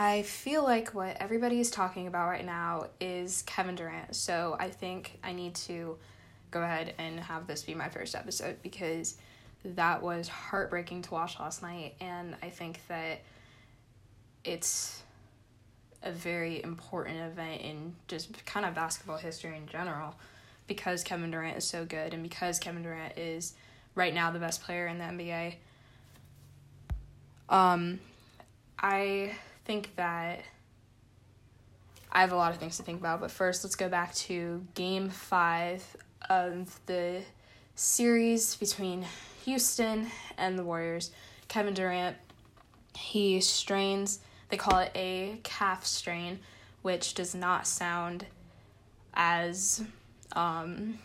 I feel like what everybody is talking about right now is Kevin Durant. So I think I need to go ahead and have this be my first episode because that was heartbreaking to watch last night. And I think that it's a very important event in just kind of basketball history in general because Kevin Durant is so good and because Kevin Durant is right now the best player in the NBA. Um, I think that I have a lot of things to think about, but first let's go back to game five of the series between Houston and the Warriors. Kevin Durant, he strains, they call it a calf strain, which does not sound as, um,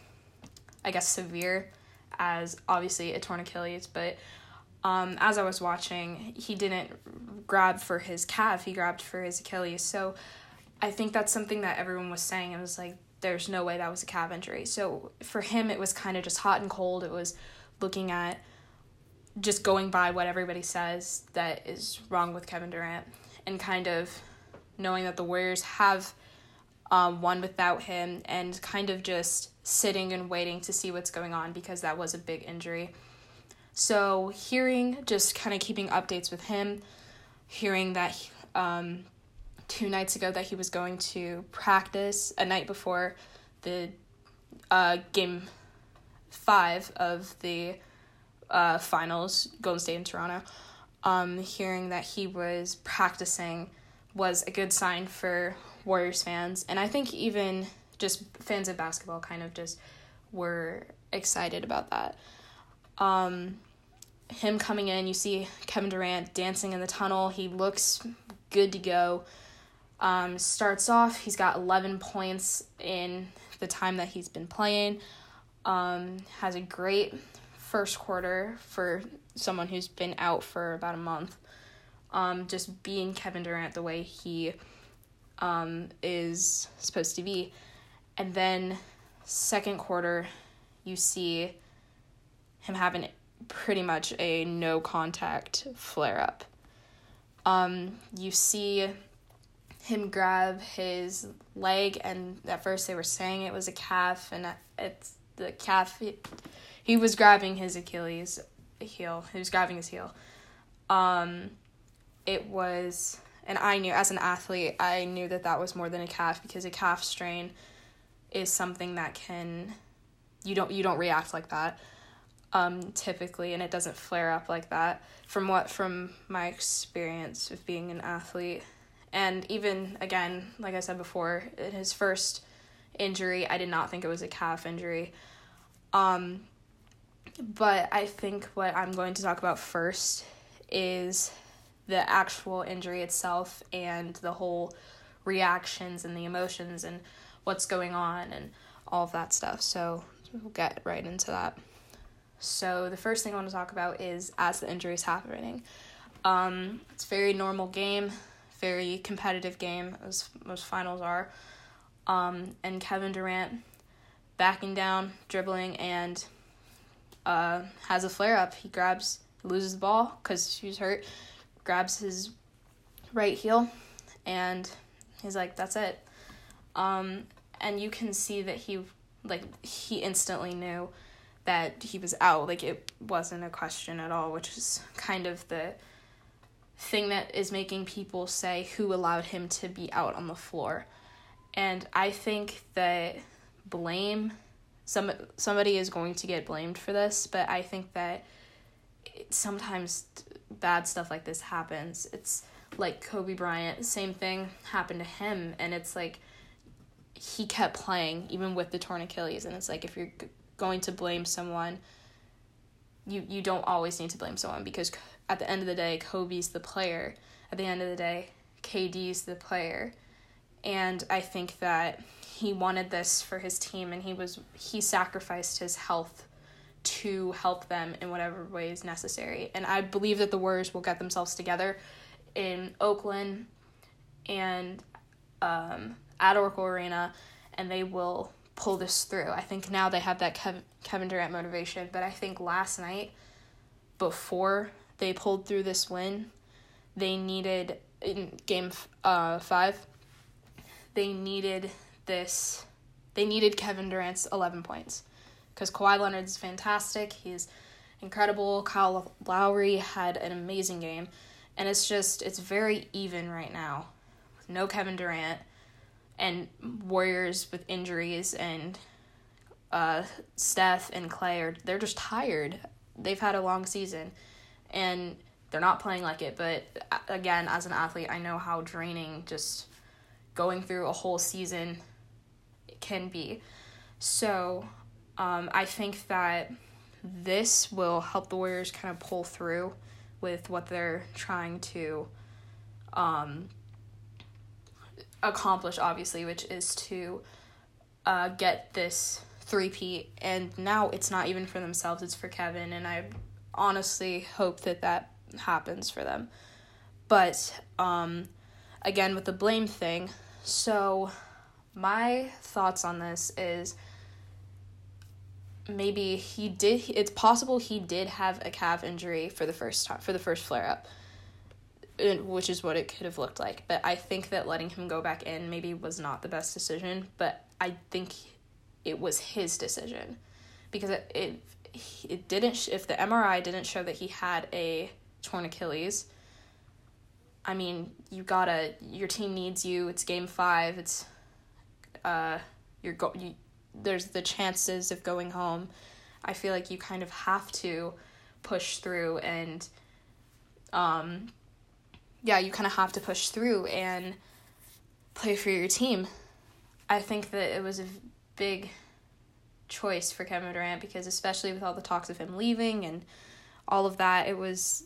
I guess, severe as obviously a torn Achilles, but um, as I was watching, he didn't grab for his calf, he grabbed for his Achilles. So I think that's something that everyone was saying. It was like, there's no way that was a calf injury. So for him, it was kind of just hot and cold. It was looking at just going by what everybody says that is wrong with Kevin Durant and kind of knowing that the Warriors have um, won without him and kind of just sitting and waiting to see what's going on because that was a big injury. So, hearing, just kind of keeping updates with him, hearing that um, two nights ago that he was going to practice a night before the uh, game five of the uh, finals, Golden State and Toronto, um, hearing that he was practicing was a good sign for Warriors fans. And I think even just fans of basketball kind of just were excited about that. Um, him coming in, you see Kevin Durant dancing in the tunnel. He looks good to go. Um, starts off, he's got 11 points in the time that he's been playing. Um, has a great first quarter for someone who's been out for about a month. Um, just being Kevin Durant the way he um, is supposed to be. And then, second quarter, you see him having pretty much a no contact flare up. Um, you see him grab his leg, and at first they were saying it was a calf, and it's the calf. He, he was grabbing his Achilles heel. He was grabbing his heel. Um, it was, and I knew as an athlete, I knew that that was more than a calf because a calf strain is something that can, you don't you don't react like that um, typically, and it doesn't flare up like that. From what from my experience of being an athlete, and even again, like I said before, in his first injury, I did not think it was a calf injury. Um, but I think what I'm going to talk about first is the actual injury itself and the whole reactions and the emotions and what's going on and all of that stuff. So we'll get right into that. So the first thing I want to talk about is as the injury is happening. Um, it's very normal game, very competitive game as most finals are. Um, and Kevin Durant backing down, dribbling, and uh, has a flare up. He grabs, loses the ball because she's hurt, grabs his right heel, and he's like, "That's it." Um, and you can see that he like he instantly knew that he was out. Like it wasn't a question at all, which is kind of the thing that is making people say who allowed him to be out on the floor. And I think that blame some somebody is going to get blamed for this, but I think that sometimes bad stuff like this happens. It's like Kobe Bryant, same thing happened to him and it's like he kept playing even with the torn Achilles and it's like if you're going to blame someone, you you don't always need to blame someone because at the end of the day, Kobe's the player. At the end of the day, KD's the player. And I think that he wanted this for his team and he was he sacrificed his health to help them in whatever way is necessary. And I believe that the Warriors will get themselves together in Oakland and um, at Oracle Arena and they will pull this through. I think now they have that Kevin, Kevin Durant motivation, but I think last night, before they pulled through this win, they needed in game uh, five, they needed this. They needed Kevin Durant's 11 points because Kawhi Leonard's fantastic. He's incredible. Kyle Lowry had an amazing game. And it's just, it's very even right now. No Kevin Durant and Warriors with injuries and uh, Steph and Klay are, they're just tired. They've had a long season and they're not playing like it. But again, as an athlete, I know how draining just going through a whole season can be. So um, I think that this will help the Warriors kind of pull through with what they're trying to um, accomplish, obviously, which is to uh, get this three-peat. And now it's not even for themselves, it's for Kevin. And I honestly hope that that happens for them. But um, again, with the blame thing, so my thoughts on this is maybe he did it's possible he did have a calf injury for the first time for the first flare up which is what it could have looked like. But i think that letting him go back in maybe was not the best decision but i think it was his decision. Because it it, it didn't if the mri didn't show that he had a torn achilles i mean you gotta your team needs you it's game five it's uh you're go you there's the chances of going home, I feel like you kind of have to push through and um yeah, you kind of have to push through and play for your team. I think that it was a big choice for Kevin Durant because especially with all the talks of him leaving and all of that, it was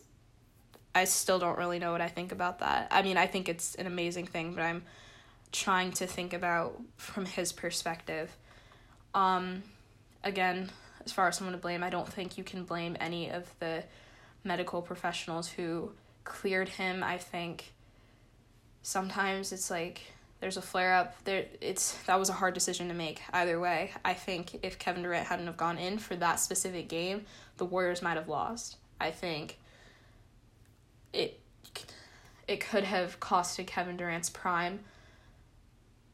I still don't really know what I think about that. I mean, I think it's an amazing thing, but I'm trying to think about from his perspective. Um, again, as far as someone to blame, I don't think you can blame any of the medical professionals who cleared him. I think. Sometimes it's like there's a flare up. There it's that was a hard decision to make either way. I think if kevin durant hadn't have gone in for that specific game the warriors might have lost. I think it it could have costed kevin durant's prime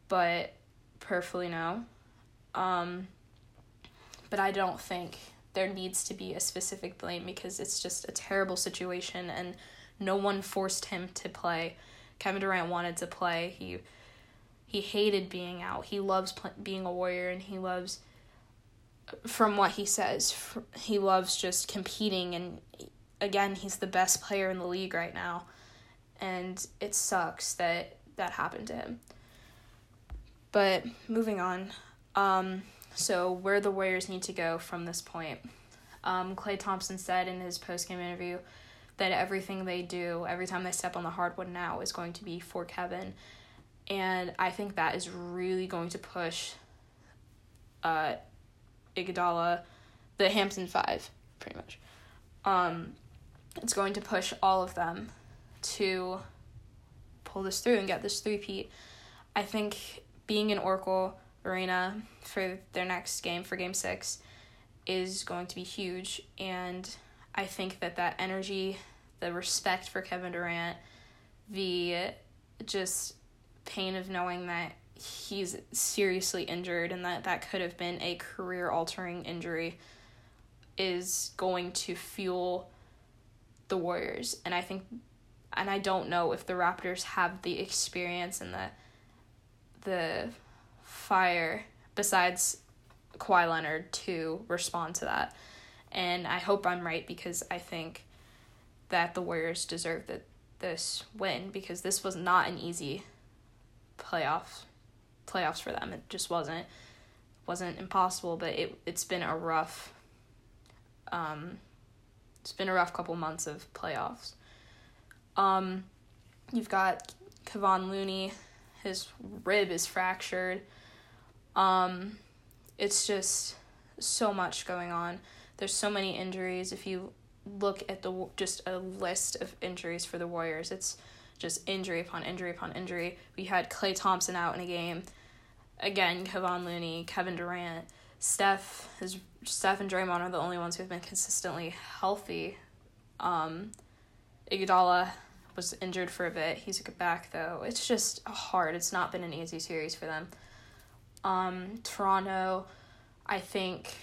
but perfectly no. Um, but I don't think there needs to be a specific blame because it's just a terrible situation and no one forced him to play. Kevin Durant wanted to play. He he hated being out. He loves being a warrior and he loves from what he says, he loves just competing and again, he's the best player in the league right now. And it sucks that that happened to him. But moving on, um, so where the Warriors need to go from this point. Um, Klay Thompson said in his post game interview that everything they do, every time they step on the hardwood now, is going to be for Kevin. And I think that is really going to push uh, Iguodala, the Hampton Five, pretty much. Um, it's going to push all of them to pull this through and get this three-peat. I think being in Oracle arena for their next game for game six is going to be huge and i think that that energy the respect for kevin durant the just pain of knowing that he's seriously injured and that that could have been a career altering injury is going to fuel the warriors and i think and i don't know if the raptors have the experience and the the fire besides Kawhi Leonard to respond to that. And I hope I'm right because I think that the Warriors deserve that this win because this was not an easy playoff playoffs for them. It just wasn't wasn't impossible, but it it's been a rough um it's been a rough couple months of playoffs. Um you've got Kevon Looney, his rib is fractured. Um, it's just so much going on. There's so many injuries. If you look at the just a list of injuries for the Warriors, it's just injury upon injury upon injury. We had Klay Thompson out in a game. Again, Kevon Looney, Kevin Durant, Steph is Steph and Draymond are the only ones who have been consistently healthy. Um, Iguodala was injured for a bit. He's back though. It's just hard. It's not been an easy series for them. Um, Toronto, I think.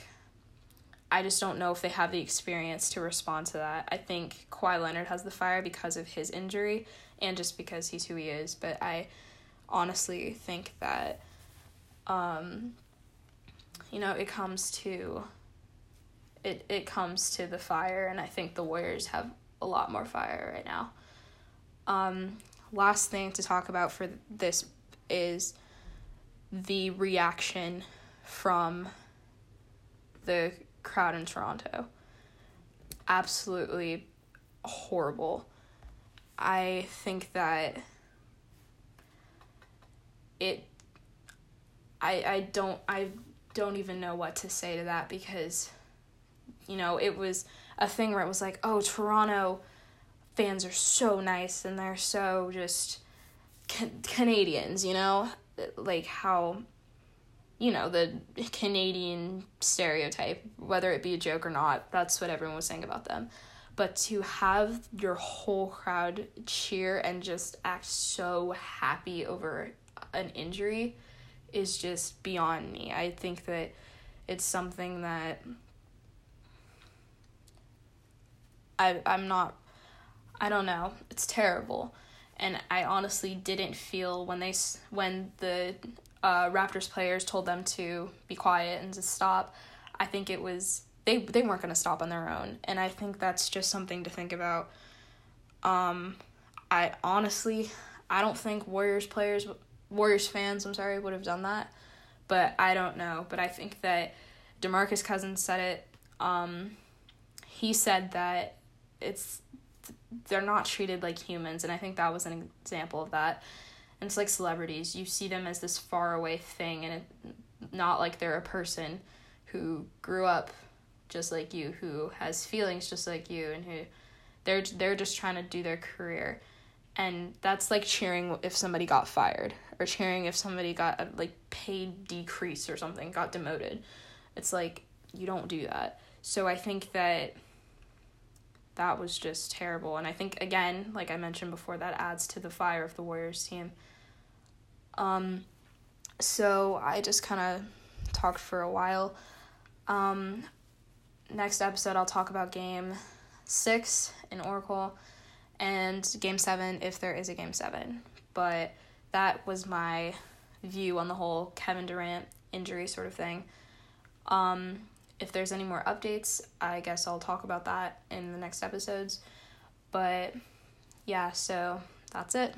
I just don't know if they have the experience to respond to that. I think Kawhi Leonard has the fire because of his injury and just because he's who he is. But I honestly think that, um, you know, it comes to it it comes to the fire, and I think the Warriors have a lot more fire right now. Um, last thing to talk about for this is the reaction from the crowd in Toronto. Absolutely horrible. I think that it I I don't I don't even know what to say to that because you know, it was a thing where it was like, oh, Toronto fans are so nice and they're so just can- Canadians, you know? Like how, you know, the Canadian stereotype, whether it be a joke or not, that's what everyone was saying about them. But to have your whole crowd cheer and just act so happy over an injury is just beyond me. I think that it's something that I I'm not I don't know. It's terrible. And I honestly didn't feel when they when the uh, Raptors players told them to be quiet and to stop. I think it was they they weren't going to stop on their own, and I think that's just something to think about. Um, I honestly I don't think Warriors players Warriors fans I'm sorry would have done that, but I don't know. But I think that DeMarcus Cousins said it. Um, he said that it's they're not treated like humans and i think that was an example of that and it's like celebrities you see them as this far away thing and it, not like they're a person who grew up just like you who has feelings just like you and who they're they're just trying to do their career and that's like cheering if somebody got fired or cheering if somebody got a like paid decrease or something got demoted it's like you don't do that so i think that that was just terrible. And I think again, like I mentioned before, that adds to the fire of the Warriors team. Um, so I just kind of talked for a while. Um, next episode, I'll talk about game six in Oracle and game seven if there is a game seven. But that was my view on the whole Kevin Durant injury sort of thing. Um, if there's any more updates, I guess I'll talk about that in the next episodes. But yeah, so that's it.